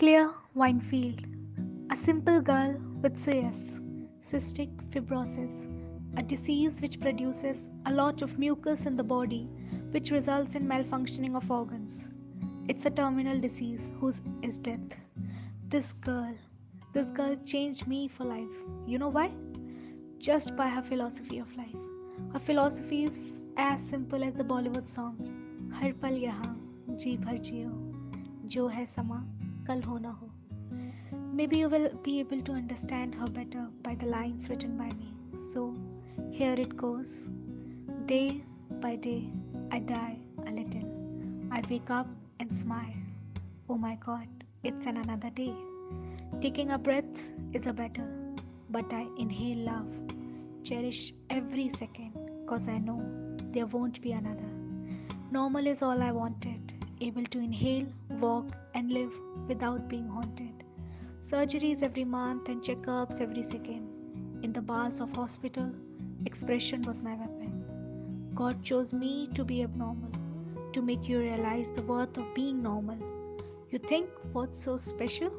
Claire Wineland, a simple girl with CF, cystic fibrosis, a disease which produces a lot of mucus in the body, which results in malfunctioning of organs. It's a terminal disease whose is death. This girl, this girl changed me for life. You know why? Just by her philosophy of life. Her philosophy is as simple as the Bollywood song, Har pal yaha, ji bhar jiyo, jo hai sama कल हो ना हो Maybe you will be able to understand her better by the lines written by me. So, here it goes. Day by day, I die a little. I wake up and smile. Oh my god, it's an another day. Taking a breath is a better, but I inhale love. Cherish every second, cause I know there won't be another. Normal is all I wanted, able to inhale, walk, and live without being haunted. Surgeries every month and checkups every second. In the bars of hospital, expression was my weapon. God chose me to be abnormal, to make you realize the worth of being normal. You think what's so special?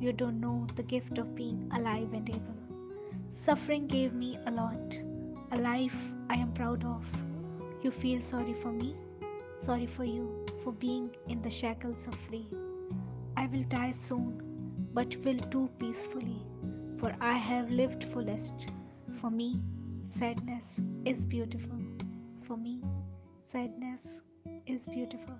You don't know the gift of being alive and able. Suffering gave me a lot, a life I am proud of. You feel sorry for me? Sorry for you for being in the shackles of free. I will die soon, but will do peacefully, for I have lived fullest. For me, sadness is beautiful. For me, sadness is beautiful.